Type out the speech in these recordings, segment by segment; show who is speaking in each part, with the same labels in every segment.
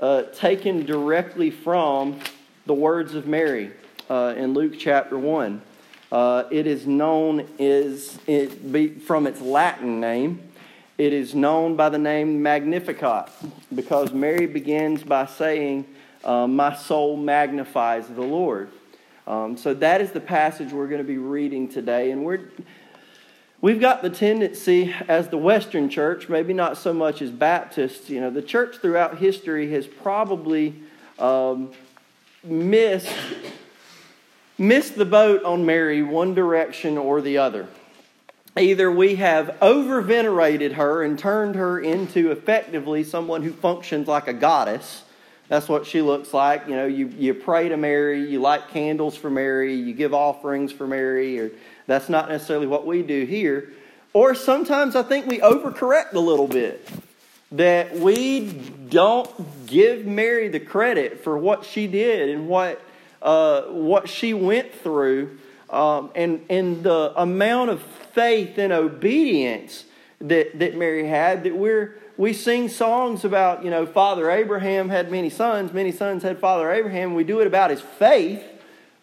Speaker 1: uh, taken directly from the words of Mary uh, in Luke chapter 1. Uh, it is known is it be, from its Latin name. It is known by the name Magnificat because Mary begins by saying, uh, "My soul magnifies the Lord." Um, so that is the passage we're going to be reading today, and we're we've got the tendency as the Western Church, maybe not so much as Baptists. You know, the church throughout history has probably um, missed missed the boat on Mary one direction or the other. Either we have over venerated her and turned her into effectively someone who functions like a goddess. That's what she looks like. You know, you, you pray to Mary, you light candles for Mary, you give offerings for Mary, or that's not necessarily what we do here. Or sometimes I think we overcorrect a little bit. That we don't give Mary the credit for what she did and what uh, what she went through um, and, and the amount of faith and obedience that, that Mary had, that we're, we sing songs about, you know, Father Abraham had many sons, many sons had Father Abraham. We do it about his faith.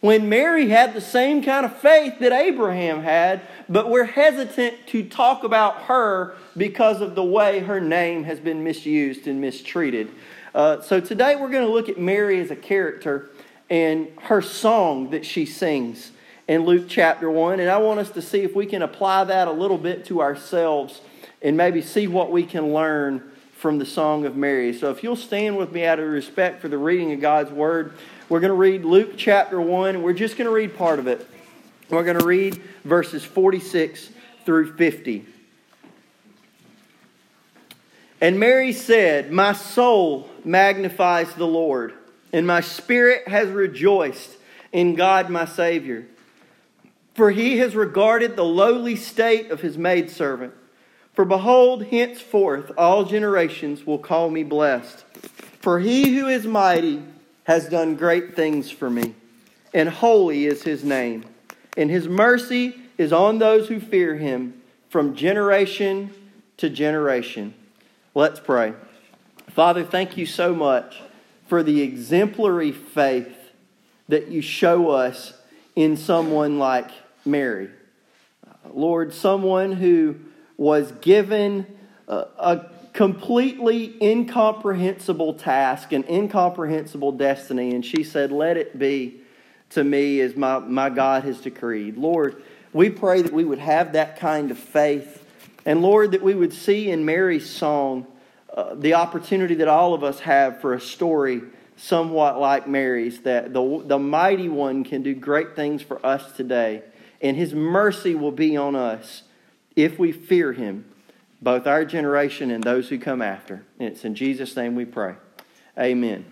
Speaker 1: When Mary had the same kind of faith that Abraham had, but we're hesitant to talk about her because of the way her name has been misused and mistreated. Uh, so today we're going to look at Mary as a character and her song that she sings in Luke chapter 1. And I want us to see if we can apply that a little bit to ourselves and maybe see what we can learn from the Song of Mary. So if you'll stand with me out of respect for the reading of God's Word, we're going to read Luke chapter 1. We're just going to read part of it. We're going to read verses 46 through 50. And Mary said, My soul magnifies the Lord and my spirit has rejoiced in God my Savior. For he has regarded the lowly state of his maidservant. For behold, henceforth all generations will call me blessed. For he who is mighty has done great things for me, and holy is his name. And his mercy is on those who fear him from generation to generation. Let's pray. Father, thank you so much for the exemplary faith that you show us in someone like Mary. Uh, Lord, someone who was given a, a, completely incomprehensible task, an incomprehensible destiny, and she said, Let it be to me as my, my God has decreed. Lord, we pray that we would have that kind of faith. And Lord, that we would see in Mary's song uh, the opportunity that all of us have for a story somewhat like Mary's, that the, the mighty one can do great things for us today, and his mercy will be on us if we fear him, both our generation and those who come after. And it's in Jesus' name we pray. Amen.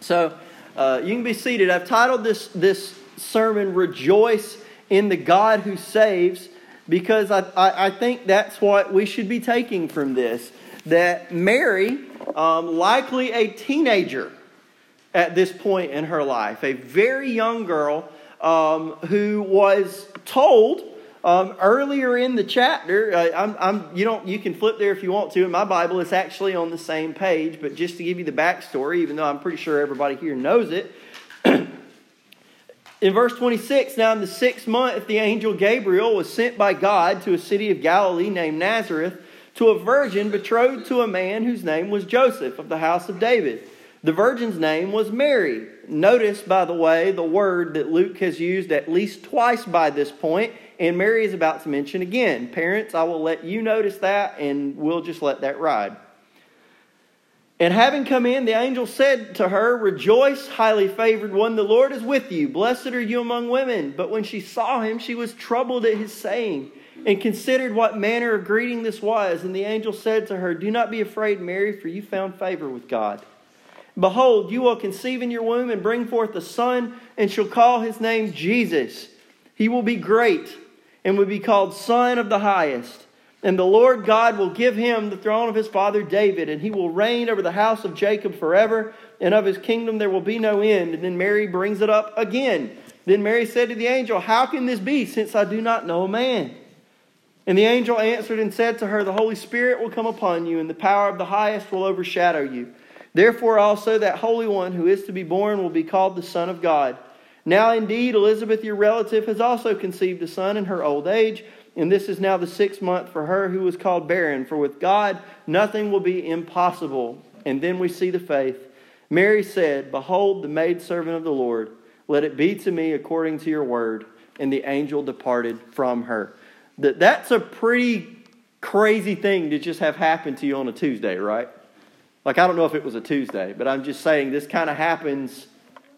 Speaker 1: So uh, you can be seated. I've titled this, this sermon, Rejoice in the God Who Saves, because I, I, I think that's what we should be taking from this that Mary, um, likely a teenager at this point in her life, a very young girl um, who was told um, earlier in the chapter. Uh, I'm, I'm, you don't, you can flip there if you want to. In my Bible, it's actually on the same page. But just to give you the backstory, even though I'm pretty sure everybody here knows it. in verse 26, now in the sixth month, the angel Gabriel was sent by God to a city of Galilee named Nazareth to a virgin betrothed to a man whose name was Joseph of the house of David. The virgin's name was Mary. Notice, by the way, the word that Luke has used at least twice by this point, and Mary is about to mention again. Parents, I will let you notice that, and we'll just let that ride. And having come in, the angel said to her, Rejoice, highly favored one, the Lord is with you. Blessed are you among women. But when she saw him, she was troubled at his saying and considered what manner of greeting this was. And the angel said to her, Do not be afraid, Mary, for you found favor with God. Behold, you will conceive in your womb and bring forth a son, and shall call his name Jesus. He will be great and will be called Son of the Highest. And the Lord God will give him the throne of his father David, and he will reign over the house of Jacob forever, and of his kingdom there will be no end. And then Mary brings it up again. Then Mary said to the angel, How can this be, since I do not know a man? And the angel answered and said to her, The Holy Spirit will come upon you, and the power of the highest will overshadow you. Therefore, also that Holy One who is to be born will be called the Son of God. Now, indeed, Elizabeth, your relative, has also conceived a son in her old age, and this is now the sixth month for her who was called barren. For with God, nothing will be impossible. And then we see the faith. Mary said, Behold, the maidservant of the Lord, let it be to me according to your word. And the angel departed from her. That's a pretty crazy thing to just have happen to you on a Tuesday, right? Like, I don't know if it was a Tuesday, but I'm just saying this kind of happens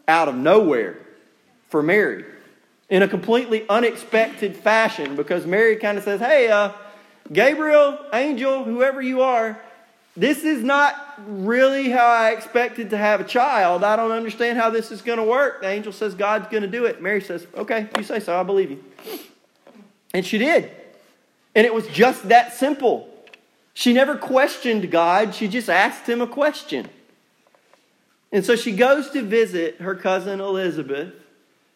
Speaker 1: out of nowhere for Mary in a completely unexpected fashion because Mary kind of says, Hey, uh, Gabriel, angel, whoever you are, this is not really how I expected to have a child. I don't understand how this is going to work. The angel says God's going to do it. Mary says, Okay, you say so. I believe you. And she did. And it was just that simple. She never questioned God, she just asked him a question. And so she goes to visit her cousin Elizabeth,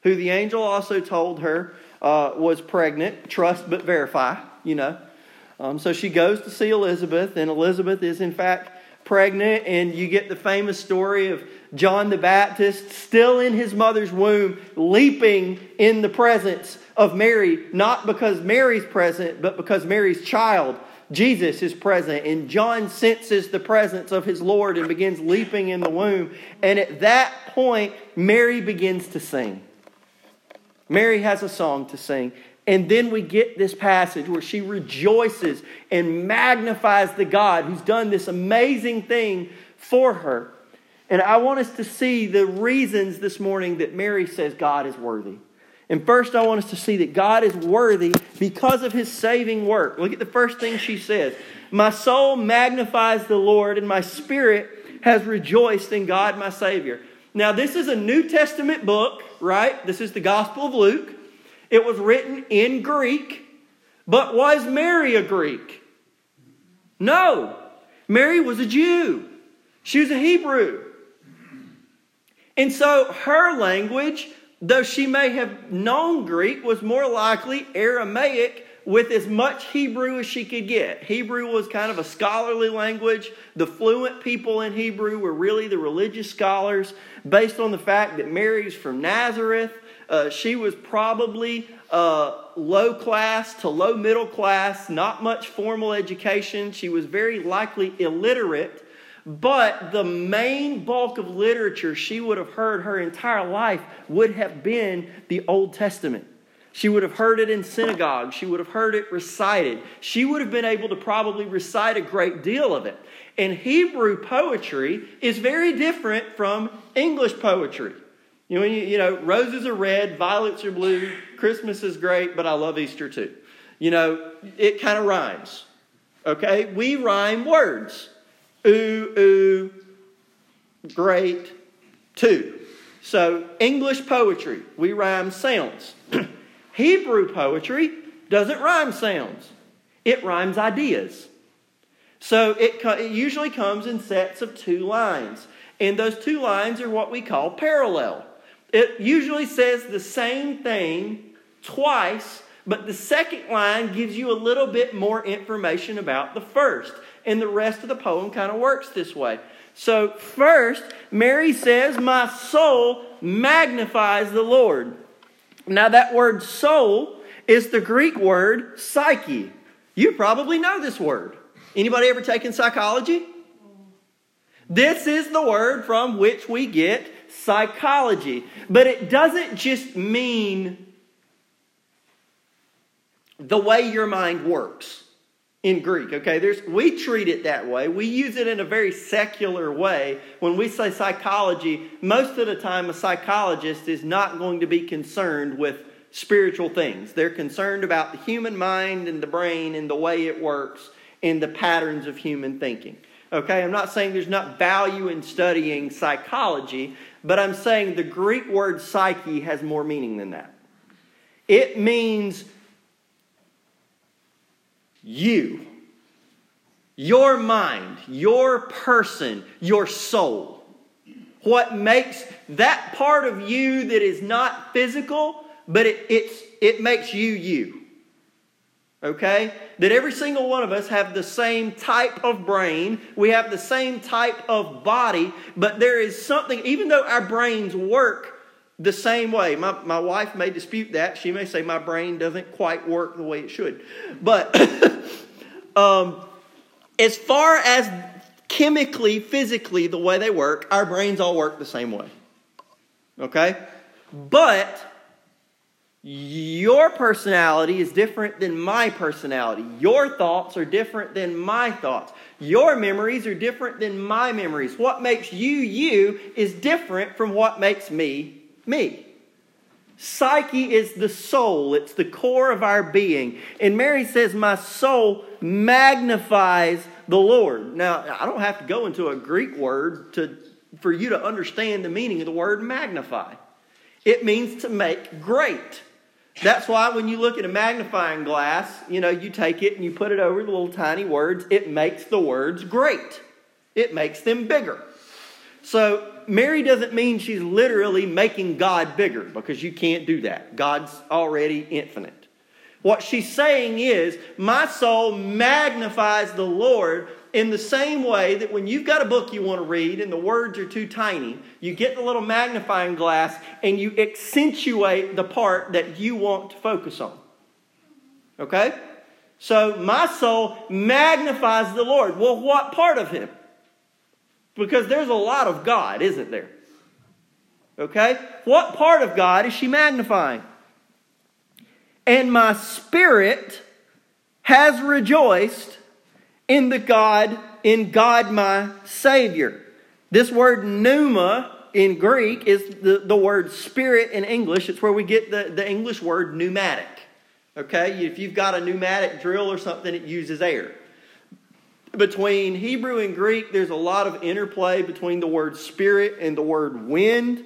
Speaker 1: who the angel also told her uh, was pregnant. Trust but verify, you know. Um, so she goes to see Elizabeth, and Elizabeth is in fact pregnant, and you get the famous story of John the Baptist still in his mother's womb, leaping in the presence of Mary, not because Mary's present, but because Mary's child, Jesus, is present. And John senses the presence of his Lord and begins leaping in the womb. And at that point, Mary begins to sing. Mary has a song to sing. And then we get this passage where she rejoices and magnifies the God who's done this amazing thing for her. And I want us to see the reasons this morning that Mary says God is worthy. And first, I want us to see that God is worthy because of his saving work. Look at the first thing she says My soul magnifies the Lord, and my spirit has rejoiced in God my Savior. Now, this is a New Testament book, right? This is the Gospel of Luke. It was written in Greek, but was Mary a Greek? No. Mary was a Jew. She was a Hebrew. And so her language though she may have known Greek, was more likely Aramaic with as much Hebrew as she could get. Hebrew was kind of a scholarly language. The fluent people in Hebrew were really the religious scholars, based on the fact that Mary's from Nazareth. Uh, she was probably uh, low class to low middle class, not much formal education. She was very likely illiterate. But the main bulk of literature she would have heard her entire life would have been the Old Testament. She would have heard it in synagogue. She would have heard it recited. She would have been able to probably recite a great deal of it. And Hebrew poetry is very different from English poetry. You know, you, know, roses are red, violets are blue, Christmas is great, but I love Easter too. You know, it kind of rhymes. Okay? We rhyme words ooh, ooh, great, too. So, English poetry, we rhyme sounds. Hebrew poetry doesn't rhyme sounds, it rhymes ideas. So, it, it usually comes in sets of two lines. And those two lines are what we call parallel. It usually says the same thing twice, but the second line gives you a little bit more information about the first and the rest of the poem kind of works this way. So, first, Mary says, My soul magnifies the Lord. Now, that word soul is the Greek word psyche. You probably know this word. Anybody ever taken psychology? This is the word from which we get psychology. But it doesn't just mean the way your mind works in Greek. Okay, there's we treat it that way. We use it in a very secular way. When we say psychology, most of the time a psychologist is not going to be concerned with spiritual things. They're concerned about the human mind and the brain and the way it works and the patterns of human thinking. Okay, I'm not saying there's not value in studying psychology, but I'm saying the Greek word psyche has more meaning than that. It means you, your mind, your person, your soul. What makes that part of you that is not physical, but it, it's, it makes you you. okay? That every single one of us have the same type of brain, we have the same type of body, but there is something, even though our brains work the same way, my, my wife may dispute that. She may say my brain doesn't quite work the way it should. But um, as far as chemically, physically, the way they work, our brains all work the same way. Okay? But your personality is different than my personality. Your thoughts are different than my thoughts. Your memories are different than my memories. What makes you you is different from what makes me me. Psyche is the soul, it's the core of our being. And Mary says, My soul magnifies the Lord. Now, I don't have to go into a Greek word to, for you to understand the meaning of the word magnify. It means to make great. That's why when you look at a magnifying glass, you know, you take it and you put it over the little tiny words, it makes the words great. It makes them bigger. So Mary doesn't mean she's literally making God bigger because you can't do that. God's already infinite. What she's saying is, my soul magnifies the Lord in the same way that when you've got a book you want to read and the words are too tiny, you get the little magnifying glass and you accentuate the part that you want to focus on. Okay? So my soul magnifies the Lord. Well, what part of Him? Because there's a lot of God, isn't there? Okay? What part of God is she magnifying? and my spirit has rejoiced in the God, in God my Savior. This word pneuma in Greek is the, the word spirit in English. It's where we get the, the English word pneumatic. Okay? If you've got a pneumatic drill or something, it uses air. Between Hebrew and Greek, there's a lot of interplay between the word spirit and the word wind.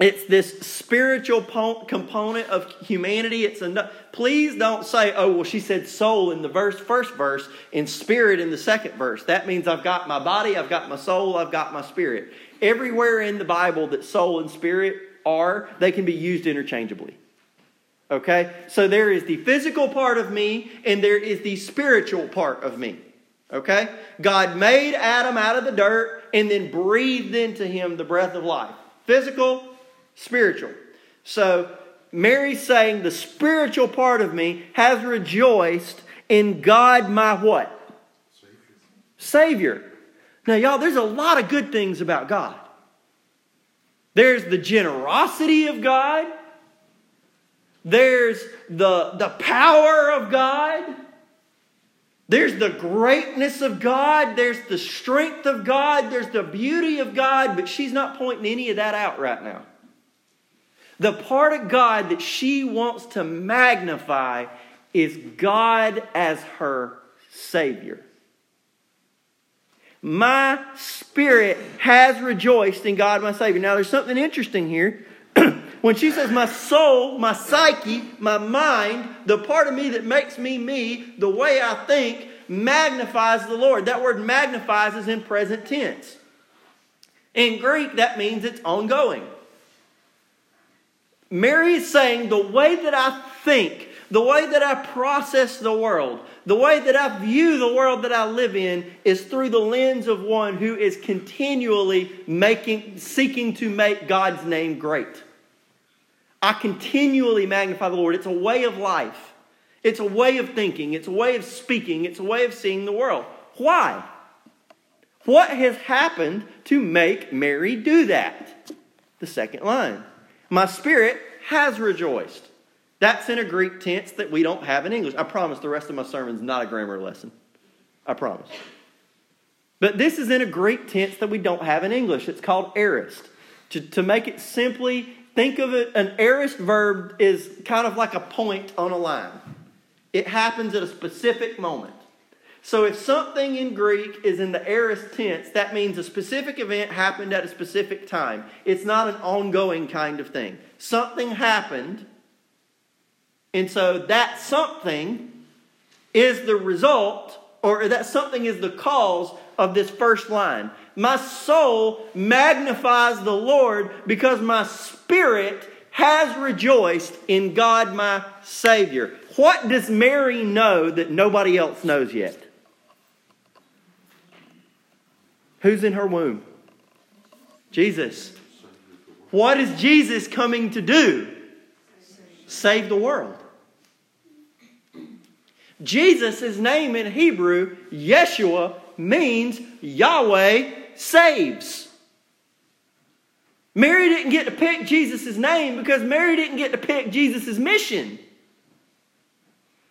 Speaker 1: It's this spiritual component of humanity. It's enough. Please don't say, "Oh, well, she said soul in the verse first verse and spirit in the second verse." That means I've got my body, I've got my soul, I've got my spirit. Everywhere in the Bible that soul and spirit are, they can be used interchangeably. Okay? So there is the physical part of me and there is the spiritual part of me. Okay? God made Adam out of the dirt and then breathed into him the breath of life. Physical, spiritual. So Mary's saying the spiritual part of me has rejoiced in God my what? Savior. Savior. Now, y'all, there's a lot of good things about God. There's the generosity of God. There's the, the power of God. There's the greatness of God. There's the strength of God. There's the beauty of God. But she's not pointing any of that out right now. The part of God that she wants to magnify is God as her Savior. My spirit has rejoiced in God, my Savior. Now, there's something interesting here. When she says, My soul, my psyche, my mind, the part of me that makes me me, the way I think, magnifies the Lord. That word magnifies is in present tense. In Greek, that means it's ongoing. Mary is saying the way that I think, the way that I process the world, the way that I view the world that I live in is through the lens of one who is continually making, seeking to make God's name great. I continually magnify the Lord. It's a way of life. It's a way of thinking. It's a way of speaking. It's a way of seeing the world. Why? What has happened to make Mary do that? The second line. My spirit has rejoiced. That's in a Greek tense that we don't have in English. I promise the rest of my sermon is not a grammar lesson. I promise. But this is in a Greek tense that we don't have in English. It's called aorist. To, to make it simply, think of it an aorist verb is kind of like a point on a line. It happens at a specific moment. So if something in Greek is in the aorist tense, that means a specific event happened at a specific time. It's not an ongoing kind of thing. Something happened, and so that something is the result, or that something is the cause of this first line. My soul magnifies the Lord because my spirit has rejoiced in God my Savior. What does Mary know that nobody else knows yet? Who's in her womb? Jesus. What is Jesus coming to do? Save the world. Jesus' name in Hebrew, Yeshua, means Yahweh saves. Mary didn't get to pick Jesus' name because Mary didn't get to pick Jesus' mission.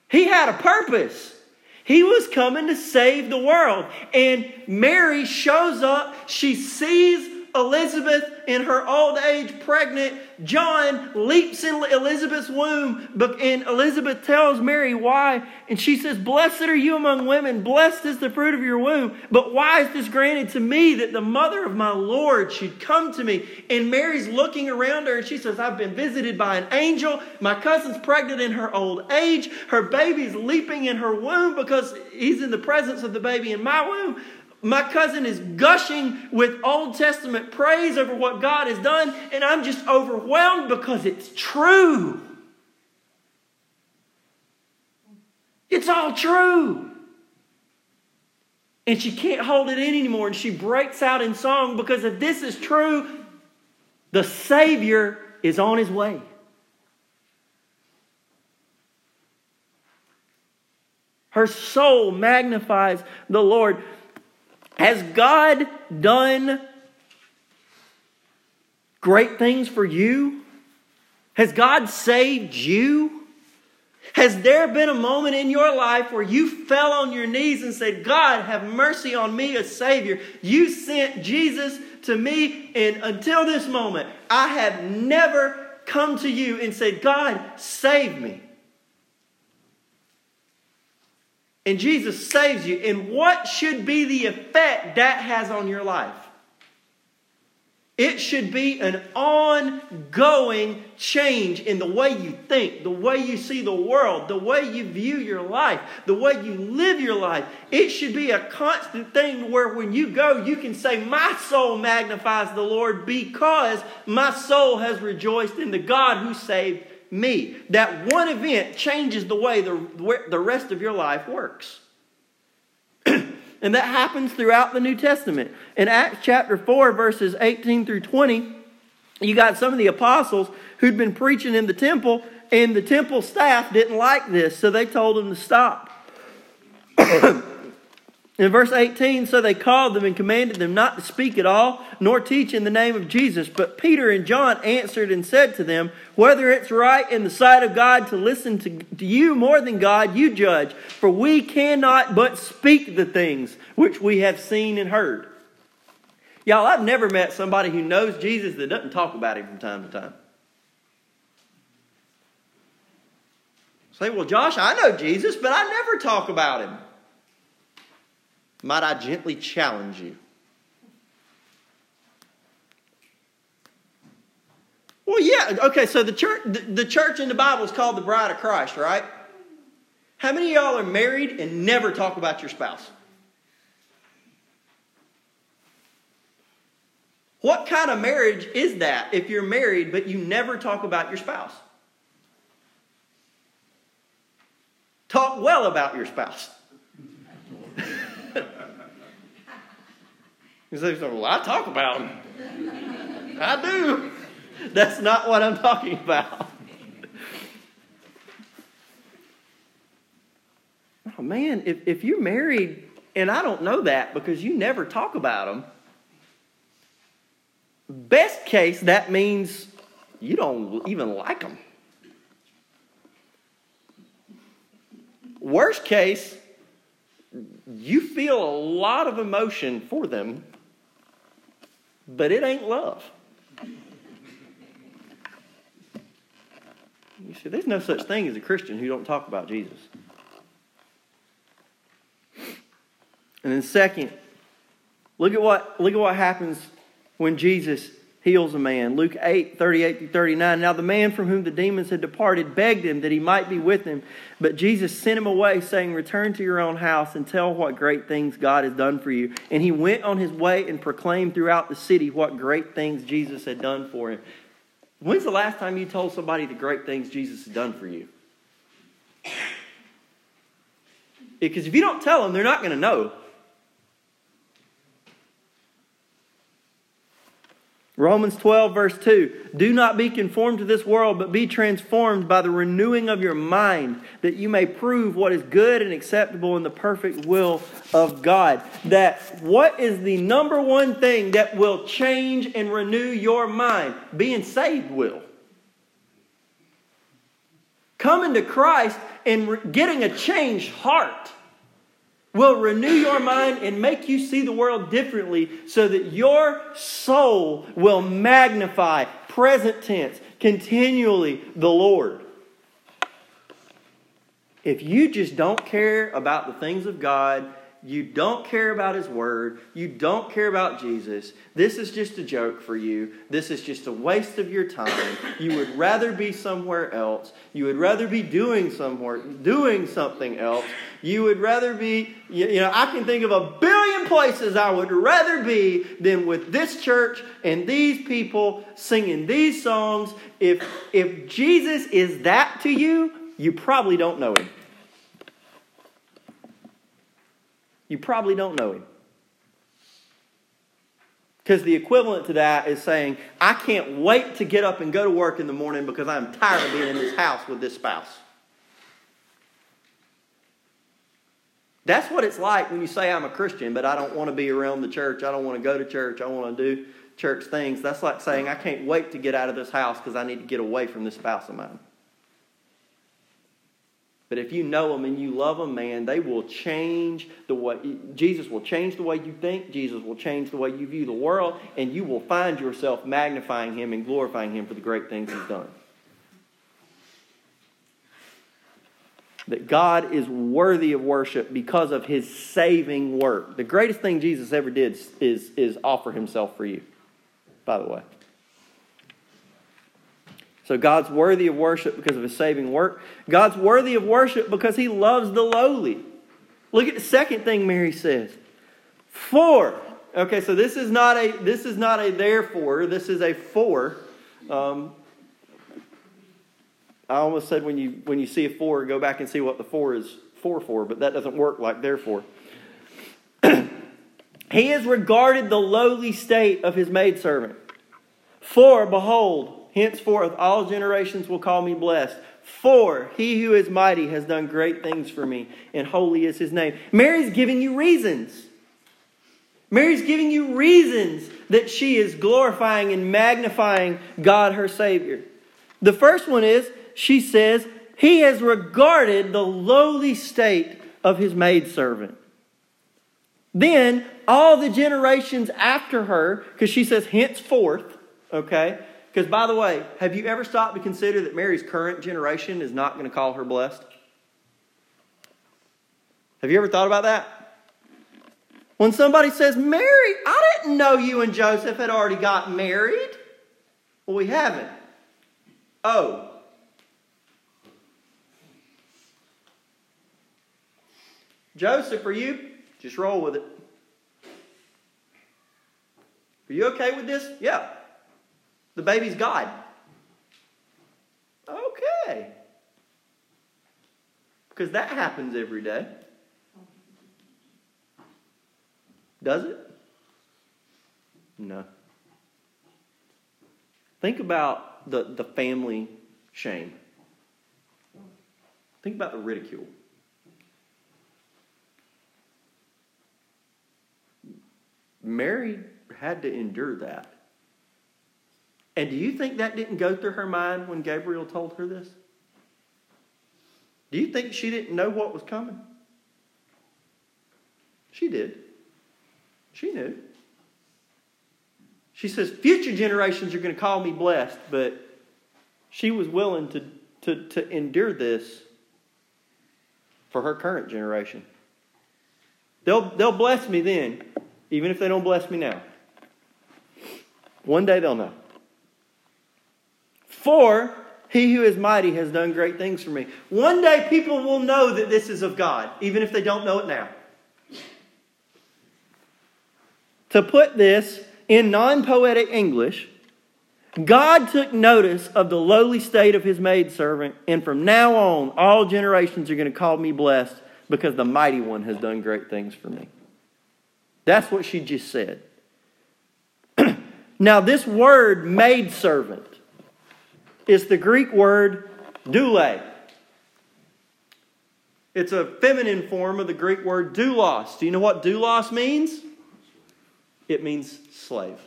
Speaker 1: He had a purpose. He was coming to save the world. And Mary shows up, she sees Elizabeth in her old age pregnant. John leaps in Elizabeth's womb, and Elizabeth tells Mary why. And she says, Blessed are you among women, blessed is the fruit of your womb. But why is this granted to me that the mother of my Lord should come to me? And Mary's looking around her and she says, I've been visited by an angel. My cousin's pregnant in her old age. Her baby's leaping in her womb because he's in the presence of the baby in my womb. My cousin is gushing with Old Testament praise over what God has done, and I'm just overwhelmed because it's true. It's all true. And she can't hold it in anymore, and she breaks out in song because if this is true, the Savior is on his way. Her soul magnifies the Lord. Has God done great things for you? Has God saved you? Has there been a moment in your life where you fell on your knees and said, God, have mercy on me, a Savior? You sent Jesus to me, and until this moment, I have never come to you and said, God, save me. And Jesus saves you, and what should be the effect that has on your life? It should be an ongoing change in the way you think, the way you see the world, the way you view your life, the way you live your life. It should be a constant thing where when you go, you can say, My soul magnifies the Lord because my soul has rejoiced in the God who saved me. That one event changes the way the, the rest of your life works. and that happens throughout the New Testament. In Acts chapter 4, verses 18 through 20, you got some of the apostles who'd been preaching in the temple, and the temple staff didn't like this, so they told them to stop. In verse 18, so they called them and commanded them not to speak at all, nor teach in the name of Jesus. But Peter and John answered and said to them, Whether it's right in the sight of God to listen to, you more than God, you judge. For we cannot but speak the things which we have seen and heard. Y'all, I've never met somebody who knows Jesus that doesn't talk about him from time to time. Say, well, Josh, I know Jesus, but I never talk about him might I gently challenge you? Well, yeah. Okay, so the church, the church in the Bible is called the bride of Christ, right? How many of y'all are married and never talk about your spouse? What kind of marriage is that if you're married but you never talk about your spouse? Talk well about your spouse. You say, well, I talk about them. I do. That's not what I'm talking about. Oh, man, if, if you're married and I don't know that because you never talk about them, best case, that means you don't even like them. Worst case, you feel a lot of emotion for them but it ain't love. You see, there's no such thing as a Christian who don't talk about Jesus. And then second, look at what look at what happens when Jesus heals a man. Luke 8, 38 through 39. Now the man from whom the demons had departed begged him that he might be with him. But Jesus sent him away, saying, Return to your own house and tell what great things God has done for you. And he went on his way and proclaimed throughout the city what great things Jesus had done for him. When's the last time you told somebody the great things Jesus has done for you? Because if you don't tell them, they're not going to know. Romans 12, verse 2 Do not be conformed to this world, but be transformed by the renewing of your mind, that you may prove what is good and acceptable in the perfect will of God. That what is the number one thing that will change and renew your mind? Being saved will. Coming to Christ and getting a changed heart will renew your mind and make you see the world differently so that your soul will magnify, present tense, continually the Lord. If you just don't care about the things of God you don't care about His Word, you don't care about Jesus, this is just a joke for you, this is just a waste of your time, you would rather be somewhere else, you would rather be doing somewhere, doing something else, you would rather be, you know, I can think of a billion places I would rather be than with this church and these people singing these songs. If, if Jesus is that to you, you probably don't know Him. You probably don't know him. Because the equivalent to that is saying, I can't wait to get up and go to work in the morning because I'm tired of being in this house with this spouse. That's what it's like when you say I'm a Christian, but I don't want to be around the church. I don't want to go to church. I want to do church things. That's like saying I can't wait to get out of this house because I need to get away from this spouse of mine. But if you know them and you love them, man, they will change the way Jesus will change the way you think, Jesus will change the way you view the world, and you will find yourself magnifying him and glorifying him for the great things he's done. That God is worthy of worship because of his saving work. The greatest thing Jesus ever did is, is offer himself for you, by the way. So God's worthy of worship because of his saving work. God's worthy of worship because he loves the lowly. Look at the second thing Mary says. For. Okay, so this is not a this is not a therefore, this is a for. Um, I almost said when you when you see a four, go back and see what the four is for for, but that doesn't work like therefore. he has regarded the lowly state of his maidservant. For behold, Henceforth, all generations will call me blessed. For he who is mighty has done great things for me, and holy is his name. Mary's giving you reasons. Mary's giving you reasons that she is glorifying and magnifying God, her Savior. The first one is she says, He has regarded the lowly state of his maidservant. Then, all the generations after her, because she says, henceforth, okay, because, by the way, have you ever stopped to consider that Mary's current generation is not going to call her blessed? Have you ever thought about that? When somebody says, Mary, I didn't know you and Joseph had already got married. Well, we haven't. Oh. Joseph, are you? Just roll with it. Are you okay with this? Yeah. The baby's God. Okay. Because that happens every day. Does it? No. Think about the, the family shame. Think about the ridicule. Mary had to endure that. And do you think that didn't go through her mind when Gabriel told her this? Do you think she didn't know what was coming? She did. She knew. She says, Future generations are going to call me blessed, but she was willing to, to, to endure this for her current generation. They'll, they'll bless me then, even if they don't bless me now. One day they'll know. For he who is mighty has done great things for me. One day people will know that this is of God, even if they don't know it now. To put this in non poetic English, God took notice of the lowly state of his maidservant, and from now on, all generations are going to call me blessed because the mighty one has done great things for me. That's what she just said. now, this word maidservant is the Greek word doule. It's a feminine form of the Greek word doulos. Do you know what doulos means? It means slave.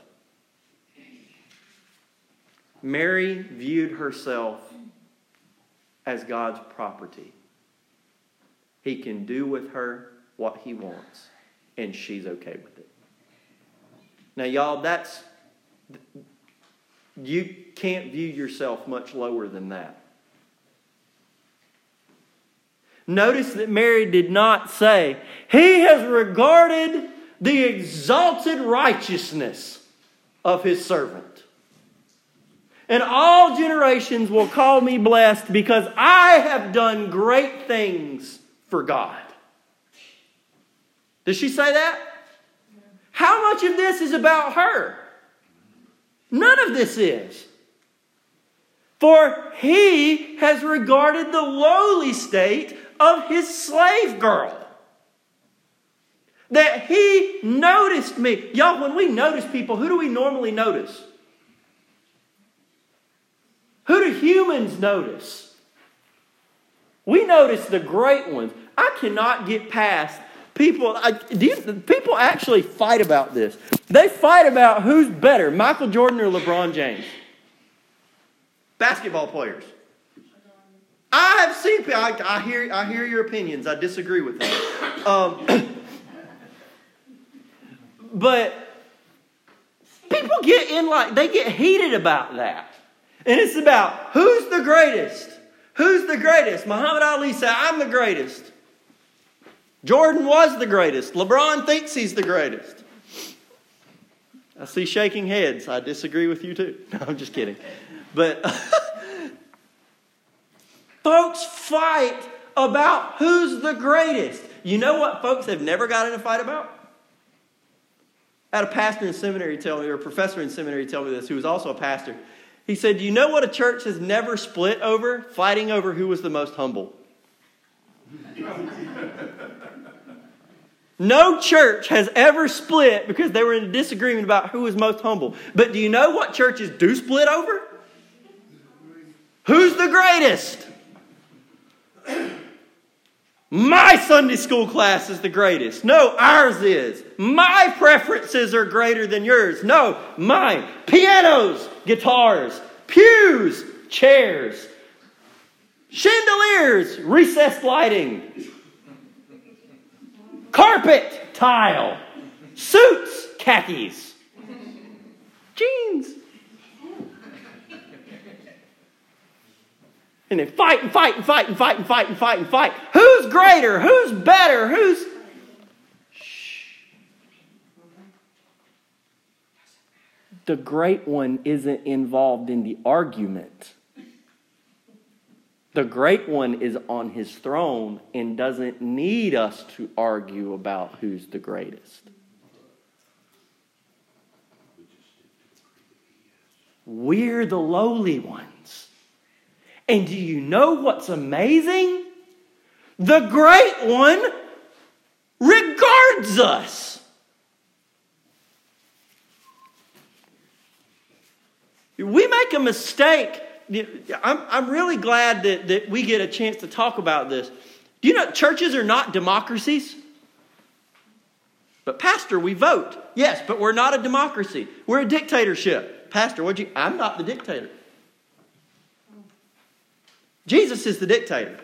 Speaker 1: Mary viewed herself as God's property. He can do with her what he wants, and she's okay with it. Now, y'all, that's. You can't view yourself much lower than that. Notice that Mary did not say, He has regarded the exalted righteousness of His servant. And all generations will call me blessed because I have done great things for God. Does she say that? How much of this is about her? None of this is. For he has regarded the lowly state of his slave girl. That he noticed me. Y'all, when we notice people, who do we normally notice? Who do humans notice? We notice the great ones. I cannot get past people. I, you, people actually fight about this. They fight about who's better, Michael Jordan or LeBron James. Basketball players. I have seen. I, I hear. I hear your opinions. I disagree with them. Um, but people get in like they get heated about that. And it's about who's the greatest? Who's the greatest? Muhammad Ali said, I'm the greatest. Jordan was the greatest. LeBron thinks he's the greatest. I see shaking heads. I disagree with you too. No, I'm just kidding. But folks fight about who's the greatest. You know what folks have never got in a fight about? I had a pastor in seminary tell me, or a professor in seminary tell me this, who was also a pastor. He said, Do You know what a church has never split over? Fighting over who was the most humble. no church has ever split because they were in a disagreement about who was most humble. But do you know what churches do split over? Who's the greatest? My Sunday school class is the greatest. No, ours is. My preferences are greater than yours. No, mine. Pianos, guitars, pews, chairs, chandeliers, recessed lighting, carpet, tile, suits, khakis, jeans. And they fight and fight and fight and fight and fight and fight and fight. Who's greater? Who's better? Who's. The great one isn't involved in the argument. The great one is on his throne and doesn't need us to argue about who's the greatest. We're the lowly ones. And do you know what's amazing? The great one regards us. We make a mistake. I'm, I'm really glad that, that we get a chance to talk about this. Do you know churches are not democracies? But, Pastor, we vote. Yes, but we're not a democracy. We're a dictatorship. Pastor, what'd you? I'm not the dictator. Jesus is the dictator.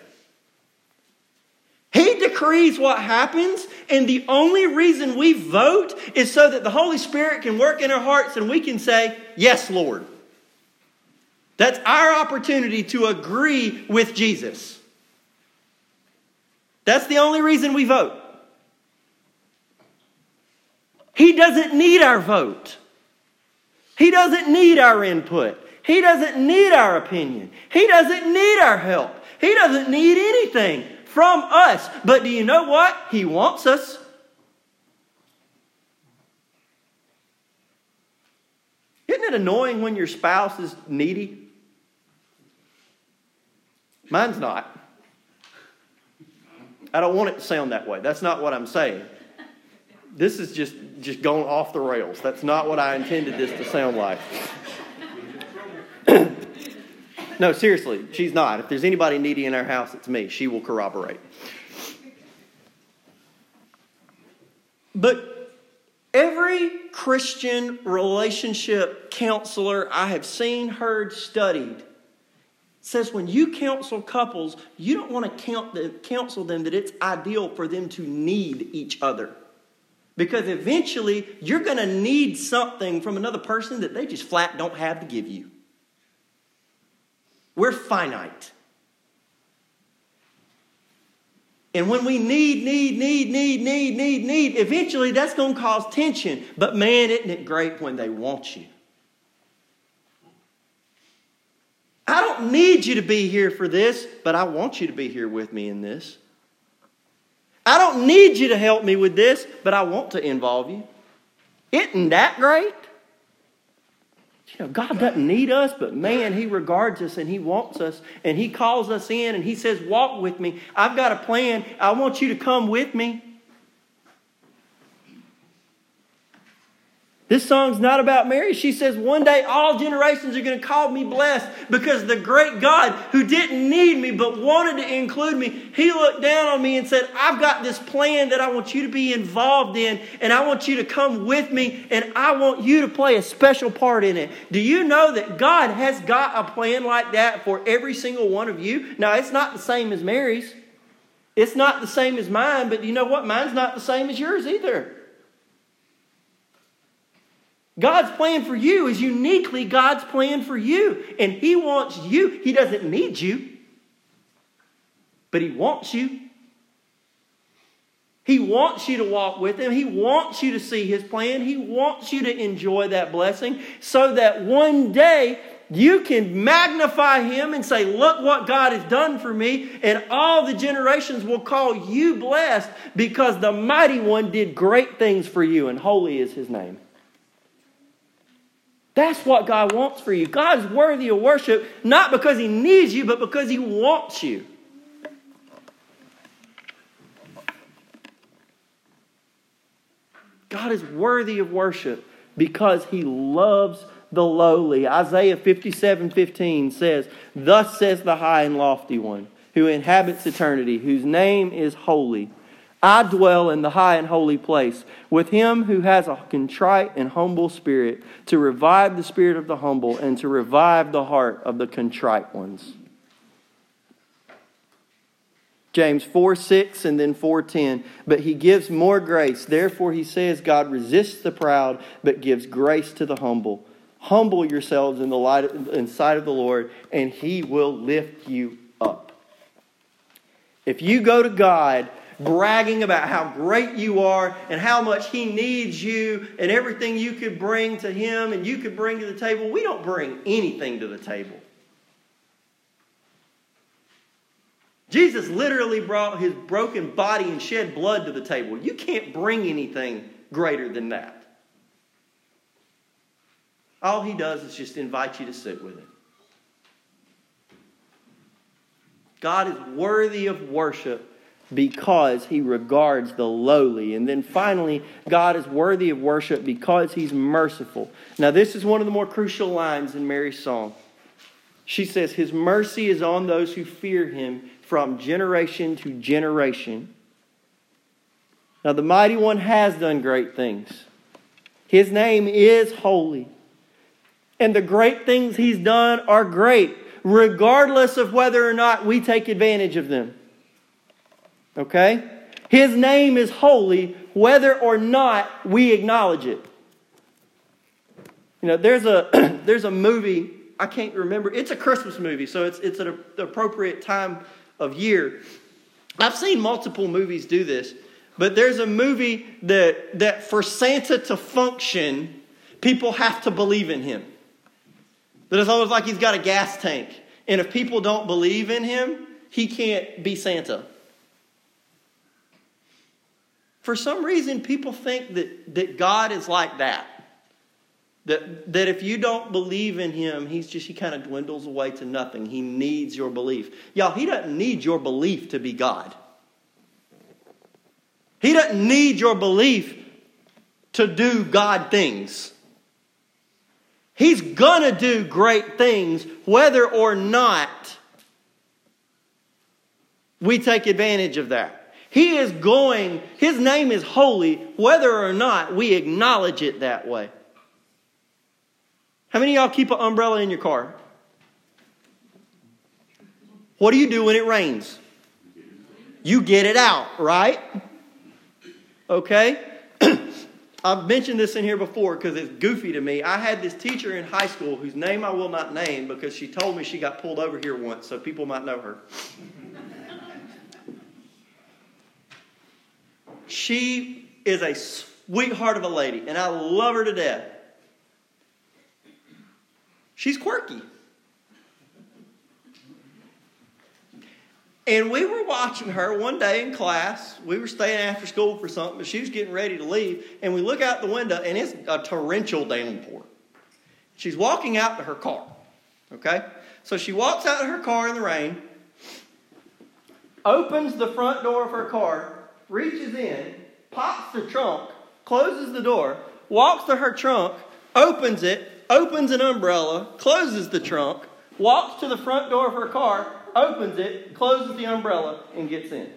Speaker 1: He decrees what happens, and the only reason we vote is so that the Holy Spirit can work in our hearts and we can say, Yes, Lord. That's our opportunity to agree with Jesus. That's the only reason we vote. He doesn't need our vote. He doesn't need our input. He doesn't need our opinion. He doesn't need our help. He doesn't need anything from us. But do you know what? He wants us. Isn't it annoying when your spouse is needy? Mine's not. I don't want it to sound that way. That's not what I'm saying. This is just, just going off the rails. That's not what I intended this to sound like. No, seriously, she's not. If there's anybody needy in our house, it's me. She will corroborate. But every Christian relationship counselor I have seen, heard, studied says when you counsel couples, you don't want to count the, counsel them that it's ideal for them to need each other. Because eventually you're going to need something from another person that they just flat don't have to give you. We're finite. And when we need, need, need, need, need, need, need, eventually that's going to cause tension. But man, isn't it great when they want you? I don't need you to be here for this, but I want you to be here with me in this. I don't need you to help me with this, but I want to involve you. Isn't that great? You know, God doesn't need us, but man, He regards us and He wants us and He calls us in and He says, Walk with me. I've got a plan. I want you to come with me. This song's not about Mary. She says, One day all generations are going to call me blessed because the great God who didn't need me but wanted to include me, he looked down on me and said, I've got this plan that I want you to be involved in, and I want you to come with me, and I want you to play a special part in it. Do you know that God has got a plan like that for every single one of you? Now, it's not the same as Mary's. It's not the same as mine, but you know what? Mine's not the same as yours either. God's plan for you is uniquely God's plan for you. And He wants you. He doesn't need you, but He wants you. He wants you to walk with Him. He wants you to see His plan. He wants you to enjoy that blessing so that one day you can magnify Him and say, Look what God has done for me. And all the generations will call you blessed because the mighty one did great things for you, and holy is His name. That's what God wants for you. God is worthy of worship, not because He needs you, but because He wants you. God is worthy of worship because He loves the lowly. Isaiah 57 15 says, Thus says the high and lofty one, who inhabits eternity, whose name is holy. I dwell in the high and holy place with him who has a contrite and humble spirit, to revive the spirit of the humble and to revive the heart of the contrite ones. James 4 6 and then 410. But he gives more grace. Therefore, he says, God resists the proud, but gives grace to the humble. Humble yourselves in the light in sight of the Lord, and he will lift you up. If you go to God bragging about how great you are and how much He needs you and everything you could bring to Him and you could bring to the table. We don't bring anything to the table. Jesus literally brought His broken body and shed blood to the table. You can't bring anything greater than that. All He does is just invite you to sit with Him. God is worthy of worship because he regards the lowly. And then finally, God is worthy of worship because he's merciful. Now, this is one of the more crucial lines in Mary's song. She says, His mercy is on those who fear him from generation to generation. Now, the mighty one has done great things. His name is holy. And the great things he's done are great, regardless of whether or not we take advantage of them. Okay? His name is holy whether or not we acknowledge it. You know, there's a there's a movie, I can't remember. It's a Christmas movie, so it's it's an appropriate time of year. I've seen multiple movies do this, but there's a movie that that for Santa to function, people have to believe in him. That it's almost like he's got a gas tank. And if people don't believe in him, he can't be Santa. For some reason, people think that, that God is like that. That, that if you don't believe in him, he's just, he kind of dwindles away to nothing. He needs your belief. Y'all, he doesn't need your belief to be God. He doesn't need your belief to do God things. He's going to do great things whether or not we take advantage of that. He is going, His name is holy whether or not we acknowledge it that way. How many of y'all keep an umbrella in your car? What do you do when it rains? You get it out, right? Okay? I've mentioned this in here before because it's goofy to me. I had this teacher in high school whose name I will not name because she told me she got pulled over here once, so people might know her. She is a sweetheart of a lady, and I love her to death. She's quirky. And we were watching her one day in class. We were staying after school for something, but she was getting ready to leave. And we look out the window, and it's a torrential downpour. She's walking out to her car. Okay? So she walks out to her car in the rain, opens the front door of her car, reaches in, pops the trunk, closes the door, walks to her trunk, opens it, opens an umbrella, closes the trunk, walks to the front door of her car, opens it, closes the umbrella, and gets in.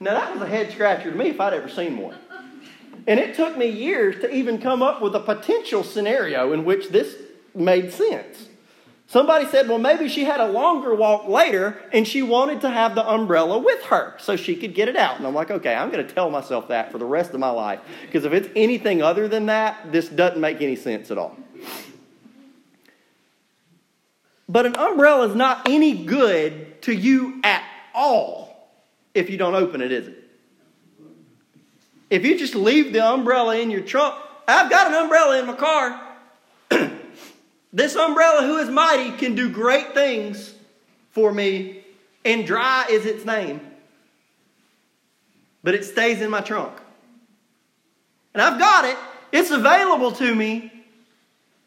Speaker 1: Now, that was a head scratcher to me if I'd ever seen one. And it took me years to even come up with a potential scenario in which this made sense. Somebody said, well, maybe she had a longer walk later and she wanted to have the umbrella with her so she could get it out. And I'm like, okay, I'm going to tell myself that for the rest of my life because if it's anything other than that, this doesn't make any sense at all. But an umbrella is not any good to you at all if you don't open it, is it? If you just leave the umbrella in your trunk, I've got an umbrella in my car. This umbrella, who is mighty, can do great things for me, and dry is its name. But it stays in my trunk. And I've got it, it's available to me.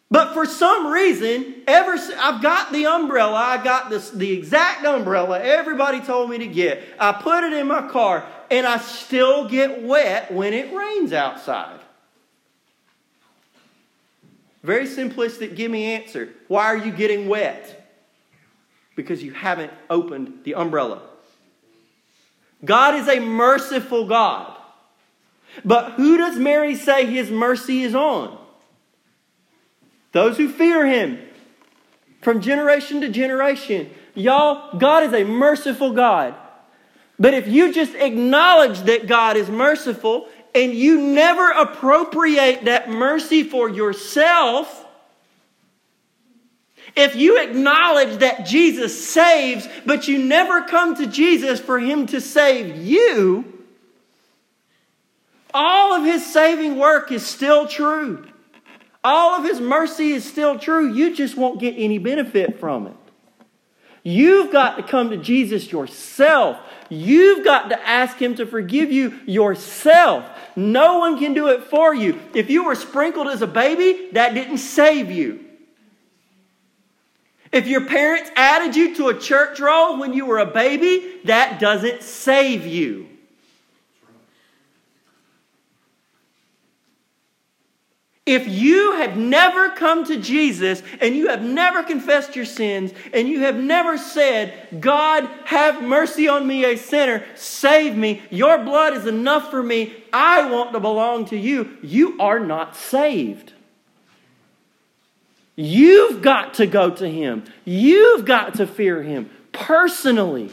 Speaker 1: But for some reason, ever I've got the umbrella, I got this the exact umbrella everybody told me to get. I put it in my car, and I still get wet when it rains outside. Very simplistic, give me answer. Why are you getting wet? Because you haven't opened the umbrella. God is a merciful God. But who does Mary say his mercy is on? Those who fear him from generation to generation. Y'all, God is a merciful God. But if you just acknowledge that God is merciful and you never appropriate that mercy for yourself, if you acknowledge that Jesus saves, but you never come to Jesus for Him to save you, all of His saving work is still true. All of His mercy is still true. You just won't get any benefit from it. You've got to come to Jesus yourself. You've got to ask Him to forgive you yourself. No one can do it for you. If you were sprinkled as a baby, that didn't save you. If your parents added you to a church roll when you were a baby, that doesn't save you. If you have never come to Jesus and you have never confessed your sins and you have never said, God, have mercy on me, a sinner, save me, your blood is enough for me, I want to belong to you, you are not saved. You've got to go to Him, you've got to fear Him personally.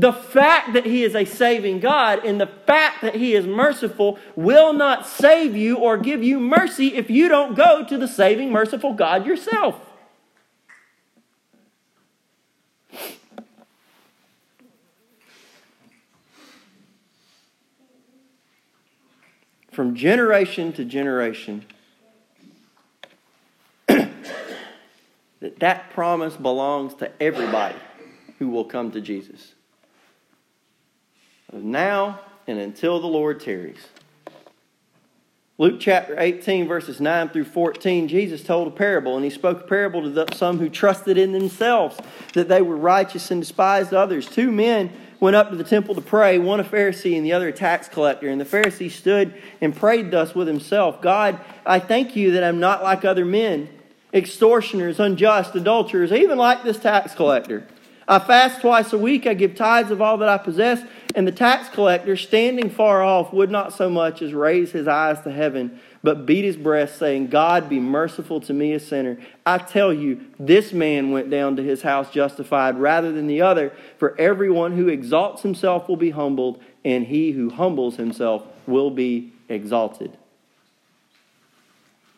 Speaker 1: The fact that He is a saving God and the fact that He is merciful will not save you or give you mercy if you don't go to the saving, merciful God yourself. From generation to generation, that that promise belongs to everybody who will come to Jesus now and until the Lord tarries. Luke chapter 18, verses 9 through 14, Jesus told a parable, and he spoke a parable to the, some who trusted in themselves that they were righteous and despised others. Two men went up to the temple to pray, one a Pharisee and the other a tax collector. And the Pharisee stood and prayed thus with himself God, I thank you that I'm not like other men, extortioners, unjust, adulterers, even like this tax collector. I fast twice a week, I give tithes of all that I possess. And the tax collector, standing far off, would not so much as raise his eyes to heaven, but beat his breast, saying, God, be merciful to me, a sinner. I tell you, this man went down to his house justified rather than the other. For everyone who exalts himself will be humbled, and he who humbles himself will be exalted.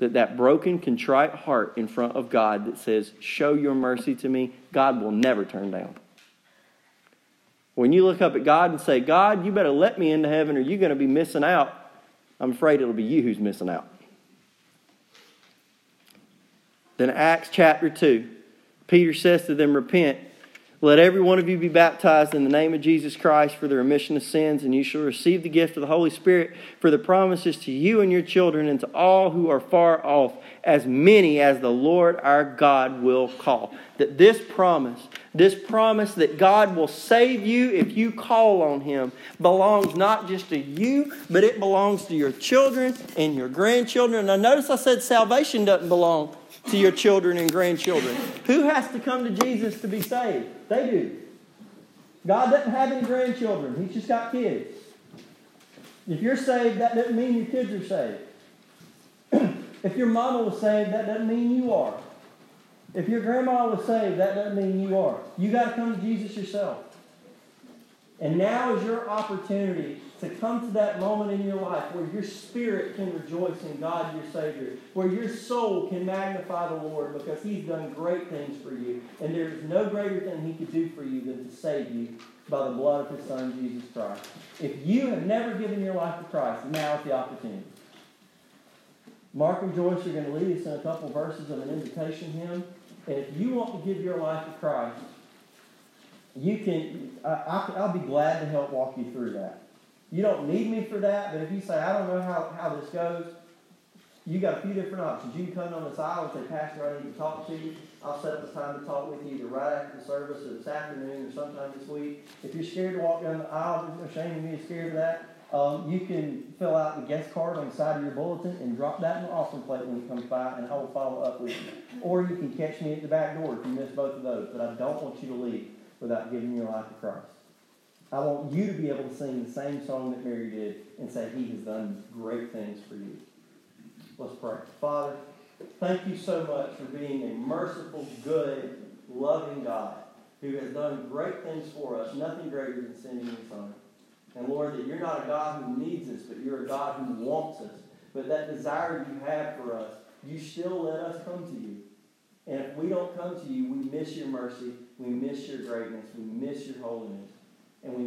Speaker 1: That that broken, contrite heart in front of God that says, Show your mercy to me, God will never turn down. When you look up at God and say, God, you better let me into heaven or you're going to be missing out, I'm afraid it'll be you who's missing out. Then, Acts chapter 2, Peter says to them, Repent let every one of you be baptized in the name of Jesus Christ for the remission of sins, and you shall receive the gift of the Holy Spirit, for the promises to you and your children and to all who are far off, as many as the Lord our God will call. That this promise, this promise that God will save you if you call on Him, belongs not just to you, but it belongs to your children and your grandchildren. Now, notice I said salvation doesn't belong to your children and grandchildren. Who has to come to Jesus to be saved? They do. God doesn't have any grandchildren, He's just got kids. If you're saved, that doesn't mean your kids are saved. if your mama was saved, that doesn't mean you are. If your grandma was saved, that doesn't mean you are. You got to come to Jesus yourself. And now is your opportunity to come to that moment in your life where your spirit can rejoice in God your Savior, where your soul can magnify the Lord because He's done great things for you. And there is no greater thing He could do for you than to save you by the blood of His Son, Jesus Christ. If you have never given your life to Christ, now is the opportunity. Mark and Joyce are going to lead us in a couple verses of an invitation hymn. And if you want to give your life to Christ, you can, I, will be glad to help walk you through that. You don't need me for that, but if you say, I don't know how, how this goes, you got a few different options. You can come on this aisle and say, Pastor, I need to talk to you. I'll set up a time to talk with you either right after the service or this afternoon or sometime this week. If you're scared to walk down the aisle, there's no shame in being scared of that. Um, you can fill out the guest card on the side of your bulletin and drop that in the offering plate when it comes by, and I will follow up with you. Or you can catch me at the back door if you miss both of those. But I don't want you to leave without giving your life to Christ. I want you to be able to sing the same song that Mary did and say, He has done great things for you. Let's pray. Father, thank you so much for being a merciful, good, loving God who has done great things for us, nothing greater than sending His Son. And Lord, that you're not a God who needs us, but you're a God who wants us. But that desire you have for us, you still let us come to you. And if we don't come to you, we miss your mercy, we miss your greatness, we miss your holiness and we